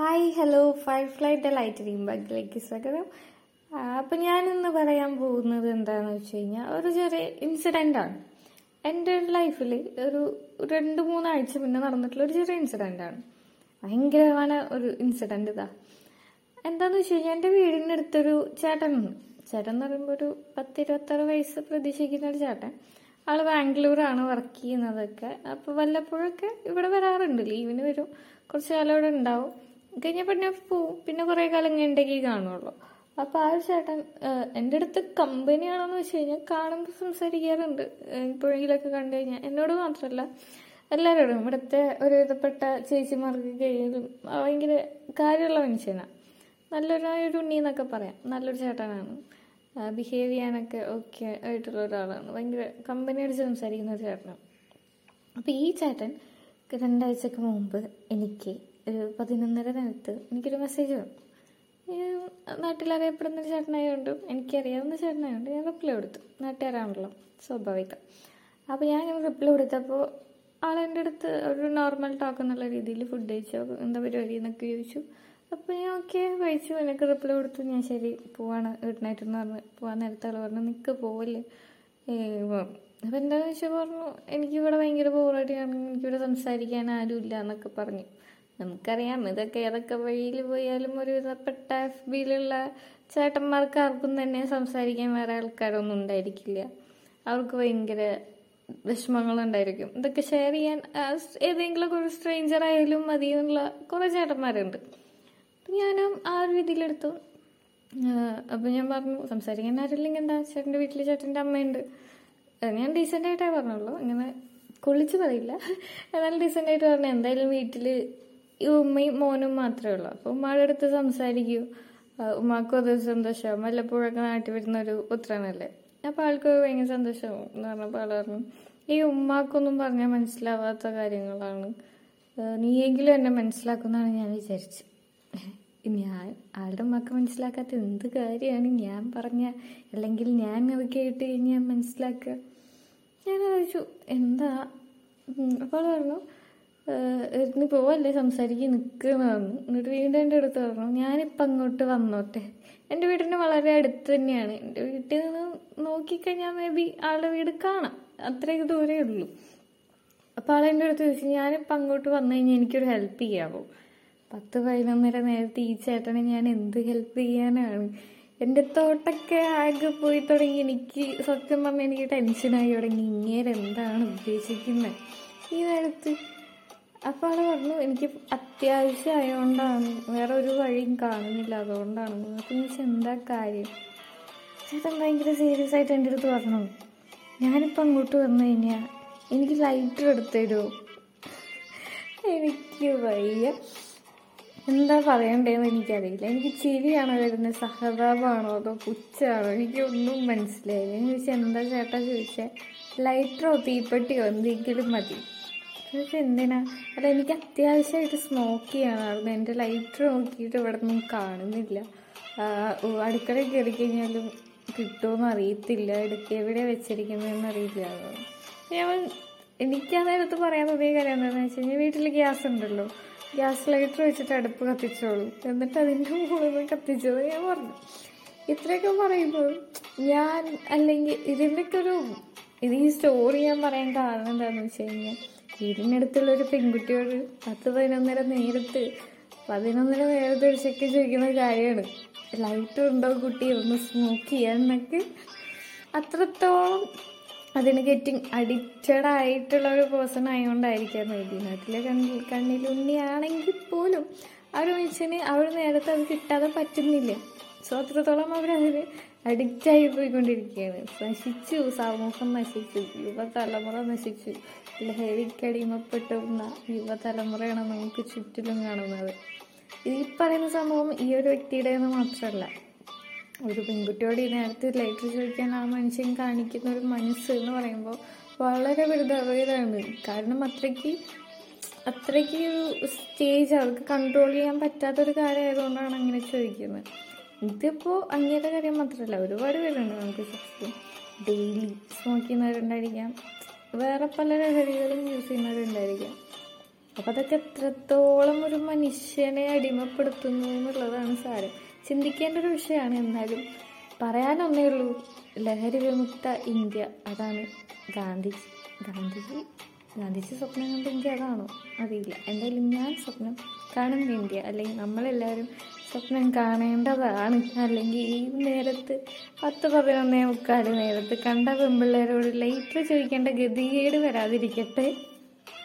Hi hello Firefly flight റീംബാഗിലേക്ക് സ്വാഗതം. ആ, അപ്പൊ ഞാൻ ഇന്ന് പറയാൻ പോകുന്നത് എന്താണെന്ന് വെച്ച് കഴിഞ്ഞാൽ ഒരു ചെറിയ ഇൻസിഡന്റ് ആണ്. എന്റെ ലൈഫിൽ ഒരു രണ്ട് മൂന്നാഴ്ച മുന്നേ നടന്നിട്ടുള്ള ഒരു ചെറിയ ഇൻസിഡന്റ് ആണ്. ഭയങ്കരമാണ് ഒരു ഇൻസിഡന്റ് ഇതാ. എന്താന്ന് വെച്ച് കഴിഞ്ഞാൽ എന്റെ വീടിന്റെ അടുത്തൊരു ചേട്ടനുണ്ട് ചേട്ടൻ എന്ന് പറയുമ്പോൾ ഒരു പത്തിരുപത്താറ് വയസ്സ് പ്രതീക്ഷിക്കുന്ന ഒരു ചേട്ടൻ. ആൾ ബാംഗ്ലൂരാണ് വർക്ക് ചെയ്യുന്നതൊക്കെ. അപ്പോൾ വല്ലപ്പോഴൊക്കെ ഇവിടെ വരാറുണ്ട്. ലീവിന് വരും. കുറച്ച് കാലം ഇവിടെ ഉണ്ടാവും. കഴിഞ്ഞ പിന്നെ പോവും പിന്നെ കുറേ കാലം ഇങ്ങനെ കാണുള്ളൂ. അപ്പോൾ ആ ഒരു ചേട്ടൻ എന്റെ അടുത്ത് കമ്പനിയാണെന്ന് വെച്ച് കഴിഞ്ഞാൽ കാണുമ്പോൾ സംസാരിക്കാറുണ്ട്. ഇപ്പോഴെങ്കിലൊക്കെ കണ്ടു കഴിഞ്ഞാൽ എന്നോട് മാത്രമല്ല എല്ലാവരോടും ഇവിടുത്തെ ഒരുവിധപ്പെട്ട ചേച്ചിമാർക്ക് കഴിയും ഭയങ്കര കാര്യമുള്ള മനുഷ്യനാ. നല്ലൊരു ഉണ്ണി എന്നൊക്കെ പറയാം. നല്ലൊരു ചേട്ടനാണ്. ബിഹേവ് ചെയ്യാനൊക്കെ ഓക്കെ ആയിട്ടുള്ള ഒരാളാണ്. ഭയങ്കര കമ്പനി അടിച്ച് സംസാരിക്കുന്ന ഒരു ചേട്ടനാണ്. അപ്പോൾ ഈ ചേട്ടൻ രണ്ടാഴ്ചക്ക് മുമ്പ് എനിക്ക് ഒരു പതിനൊന്നര നേരത്ത് എനിക്കൊരു മെസ്സേജ് വന്നു. നാട്ടിലറിയപ്പെടുന്ന ഒരു ചേട്ടനായതുകൊണ്ടും എനിക്കറിയാവുന്ന ചേട്ടനായതുകൊണ്ട് ഞാൻ റിപ്ലൈ കൊടുത്തു. നാട്ടുകാരാണല്ലോ സ്വാഭാവികം. അപ്പോൾ ഞാൻ ഇങ്ങനെ റിപ്ലൈ കൊടുത്തപ്പോൾ ആളെന്റെ അടുത്ത് ഒരു നോർമൽ ടോക്ക് എന്നുള്ള രീതിയിൽ ഫുഡ് കഴിച്ചോ എന്താ പരിപാടി എന്നൊക്കെ ചോദിച്ചു. അപ്പോൾ ഞാൻ ഓക്കെ കഴിച്ചു. എനിക്ക് റിപ്ലൈ കൊടുത്തു. ഞാൻ ശരി പോവാണ്. ഗുഡ് നൈറ്റ് എന്ന് പറഞ്ഞ് പോവാൻ നേരത്തെ ആൾ പറഞ്ഞു നിൽക്ക് പോവല്ലേ. അപ്പം എന്താണെന്ന് വെച്ചാൽ പറഞ്ഞു എനിക്കിവിടെ ഭയങ്കര ബോറടിയാണ് എനിക്കിവിടെ സംസാരിക്കാൻ ആരുമില്ല എന്നൊക്കെ പറഞ്ഞു. നമുക്കറിയാം ഇതൊക്കെ ഏതൊക്കെ വഴിയിൽ പോയാലും ഒരു വിധപ്പെട്ട എഫ് ബിയിലുള്ള ചേട്ടന്മാർക്ക് ആർക്കും തന്നെ സംസാരിക്കാൻ വേറെ ആൾക്കാരൊന്നും ഉണ്ടായിരിക്കില്ല. അവർക്ക് ഭയങ്കര വിഷമങ്ങളുണ്ടായിരിക്കും. ഇതൊക്കെ ഷെയർ ചെയ്യാൻ ഏതെങ്കിലും ഒരു സ്ട്രേഞ്ചർ ആയാലും മതി എന്നുള്ള കുറേ ചേട്ടന്മാരുണ്ട്. ഞാനും ആ ഒരു രീതിയിലെടുത്തു. അപ്പം ഞാൻ പറഞ്ഞു സംസാരിക്കാൻ ആരില്ലെങ്കിൽ എന്താ ചേട്ടന്റെ വീട്ടിൽ ചേട്ടന്റെ അമ്മയുണ്ട്. ഞാൻ ഡീസന്റ് ആയിട്ടേ പറഞ്ഞുള്ളൂ. ഇങ്ങനെ കൊള്ളിച്ച് പറയില്ല. എന്നാലും ഡീസന്റ് ആയിട്ട് പറഞ്ഞു എന്തായാലും വീട്ടിൽ ഈ ഉമ്മയും മോനും മാത്രമേ ഉള്ളൂ. അപ്പോൾ ഉമ്മയുടെ അടുത്ത് സംസാരിക്കൂ. ഉമ്മാക്കും അത് സന്തോഷമാവും. വല്ലപ്പോഴൊക്കെ നാട്ടിൽ വരുന്ന ഒരു പുത്രനല്ലേ? അപ്പോൾ ആൾക്ക് ഭയങ്കര സന്തോഷമാവും എന്ന് പറഞ്ഞപ്പോൾ ആൾ പറഞ്ഞു ഈ ഉമ്മാക്കൊന്നും പറഞ്ഞാൽ മനസ്സിലാവാത്ത കാര്യങ്ങളാണ്. നീയെങ്കിലും എന്നെ മനസ്സിലാക്കുമെന്നാണ് ഞാൻ വിചാരിച്ചത് ഞാൻ ആളുടെ ഉമ്മക്ക് മനസ്സിലാക്കാത്ത എന്ത് കാര്യമാണ് ഞാൻ പറഞ്ഞ? അല്ലെങ്കിൽ ഞാൻ അത് കേട്ട് കഴിഞ്ഞാൽ മനസ്സിലാക്കുക ഞാൻ ചോദിച്ചു എന്താ? അപ്പോൾ പറഞ്ഞു "ഏഹ്, നീ പോവല്ലേ സംസാരിക്കാൻ നിൽക്കുന്ന പറഞ്ഞു. എന്നിട്ട് വീണ്ടും എന്റെ അടുത്ത് പറഞ്ഞു ഞാനിപ്പം അങ്ങോട്ട് വന്നോട്ടെ. എന്റെ വീടിന് വളരെ അടുത്ത് തന്നെയാണ്. എന്റെ വീട്ടിൽ നിന്ന് നോക്കിക്കഴിഞ്ഞാൽ മേ ബി ആളുടെ വീട് കാണാം. അത്രയൊക്കെ ദൂരേ ഉള്ളൂ. അപ്പോൾ ആൾ എന്റെ അടുത്ത് ചോദിച്ചു ഞാനിപ്പോൾ അങ്ങോട്ട് വന്നു കഴിഞ്ഞാൽ എനിക്കൊരു ഹെൽപ്പ് ചെയ്യാമോ പത്ത് പതിനൊന്നര നേരത്തെ ഈ ചേട്ടനെ ഞാൻ എന്ത് ഹെൽപ്പ് ചെയ്യാനാണ്? എന്റെ തോട്ടൊക്കെ ആകെ പോയി തുടങ്ങി. എനിക്ക് സത്യം പറഞ്ഞാൽ എനിക്ക് ടെൻഷനായി തുടങ്ങി. ഇങ്ങനെ എന്താണ് ഉദ്ദേശിക്കുന്നത് ഈ നേരത്ത് അപ്പോൾ ആൾ പറഞ്ഞു എനിക്ക് അത്യാവശ്യം ആയതുകൊണ്ടാണ് വേറെ ഒരു വഴിയും കാണുന്നില്ല അതുകൊണ്ടാണ്. നിങ്ങൾക്ക് എന്താ കാര്യം? ചേട്ടൻ ഭയങ്കര സീരിയസ് ആയിട്ട് എന്റെ അടുത്ത് പറഞ്ഞു ഞാനിപ്പോൾ അങ്ങോട്ട് വന്നു കഴിഞ്ഞാൽ എനിക്ക് ലൈറ്റർ എടുത്തു എനിക്ക് വയ്യ. എന്താ പറയണ്ടേന്ന് എനിക്കറിയില്ല. എനിക്ക് ചിരിയാണോ വരുന്നത് സഹതാപമാണോ അതോ പുച്ചാണോ എനിക്കൊന്നും മനസ്സിലായില്ല. ഞാൻ ചോദിച്ചാൽ എന്താ ചേട്ടാ ചോദിച്ചാൽ ലൈറ്ററോ തീപ്പെട്ടിയോ എന്തെങ്കിലും മതി. ചോദിച്ചാൽ എന്തിനാ? അല്ല എനിക്ക് അത്യാവശ്യമായിട്ട് സ്മോക്ക് ചെയ്യണമായിരുന്നു. എന്റെ ലൈറ്റർ നോക്കിയിട്ട് ഇവിടെ നിന്നും കാണുന്നില്ല അടുക്കള കയറി കഴിഞ്ഞാലും കിട്ടുമെന്ന് അറിയത്തില്ല. എടുക്ക എവിടെ വെച്ചിരിക്കുന്നതെന്ന് അറിയില്ല. ഞാൻ എനിക്ക് ആ പറയാൻ തോന്നിയ കാര്യം എന്താണെന്ന് വെച്ച് കഴിഞ്ഞാൽ വീട്ടിൽ ഗ്യാസ് ഉണ്ടല്ലോ. ഗ്യാസ് ലൈറ്റർ വെച്ചിട്ട് അടുപ്പ് കത്തിച്ചോളൂ. എന്നിട്ട് അതിന്റെ മുകളിൽ കത്തിച്ചത് ഞാൻ പറഞ്ഞു. ഇത്രയൊക്കെ പറയുമ്പോൾ ഞാൻ അല്ലെങ്കിൽ ഇതിന്റെയൊക്കെ ഒരു ഇത് ഈ സ്റ്റോറി ഞാൻ പറയാൻ കാരണം എന്താണെന്ന് വെച്ച് കഴിഞ്ഞാൽ വീടിനടുത്തുള്ള ഒരു പെൺകുട്ടിയോട് പത്ത് പതിനൊന്നര നേരത്ത് പതിനൊന്നര നേരത്തെ ഒരു ചെക്ക് ചോദിക്കുന്ന കാര്യമാണ്. ലൈറ്റ് ഉണ്ടോ കുട്ടി? ഒന്ന് സ്മോക്ക് ചെയ്യാന്നൊക്കെ. അത്രത്തോളം അതിന് ഗെറ്റിംഗ് അഡിക്റ്റഡ് ആയിട്ടുള്ള ഒരു പേഴ്സൺ ആയതുകൊണ്ടായിരിക്കാം മേബി നാട്ടിലെ കണ്ണിൽ കണ്ണിലുണ്ണിയാണെങ്കിൽ പോലും ആ ഒരു മനുഷ്യന് ആ ഒരു നേരത്തെ അത് കിട്ടാതെ പറ്റുന്നില്ല. സോ അത്രത്തോളം അവരതിന് അഡിക്റ്റ് ആയി പോയിക്കൊണ്ടിരിക്കുകയാണ്. നശിച്ചു സമൂഹം നശിച്ചു യുവതലമുറ നശിച്ചു. ലഹരിക്കടിമപ്പെട്ടുന്ന യുവതലമുറയാണ് നമുക്ക് ചുറ്റിലും കാണുന്നത്. ഈ പറയുന്ന സംഭവം ഈ ഒരു വ്യക്തിയുടെ എന്ന് മാത്രമല്ല. ഒരു പെൺകുട്ടിയോട് ഈ നേരത്തെ ലൈറ്റർ ചോദിക്കാൻ ആ മനുഷ്യൻ കാണിക്കുന്ന ഒരു മനസ്സ് എന്ന് പറയുമ്പോൾ വളരെ വലുതാണ് കാരണം അത്രയ്ക്ക് അത്രയ്ക്ക് ഒരു സ്റ്റേജ് അവർക്ക് കൺട്രോൾ ചെയ്യാൻ പറ്റാത്തൊരു കാര്യമായതുകൊണ്ടാണ് അങ്ങനെ ചോദിക്കുന്നത്. ഇതിപ്പോൾ അങ്ങേരുടെ കാര്യം മാത്രമല്ല ഒരുപാട് പേരുണ്ട് നമുക്ക് സ്വസ്ഥം ഡെയിലി സ്മോക്ക് ചെയ്യുന്നവരുണ്ടായിരിക്കാം വേറെ പല ലഹരികളും യൂസ് ചെയ്യുന്നവരുണ്ടായിരിക്കാം. അപ്പം അതൊക്കെ എത്രത്തോളം ഒരു മനുഷ്യനെ അടിമപ്പെടുത്തുന്നു എന്നുള്ളതാണ് സാരം. ചിന്തിക്കേണ്ട ഒരു വിഷയമാണ് എന്നാലും പറയാനൊന്നേ ഉള്ളൂ ലഹരി വിമുക്ത ഇന്ത്യ. അതാണ് ഗാന്ധിജി. ഗാന്ധിജി ഗാന്ധിജി സ്വപ്നം കണ്ട ഇന്ത്യ അതാണോ? അറിയില്ല. എന്തായാലും ഞാൻ സ്വപ്നം കാണുന്ന ഇന്ത്യ. അല്ലെങ്കിൽ നമ്മളെല്ലാവരും സ്വപ്നം കാണേണ്ടതാണ്. അല്ലെങ്കിൽ ഈ നേരത്ത് പത്ത് പതിനൊന്നേ മുക്കാൽ നേരത്ത് കണ്ട പെൺപിള്ളേരോട് ലൈറ്റ് ചോദിക്കേണ്ട ഗതികേട് വരാതിരിക്കട്ടെ.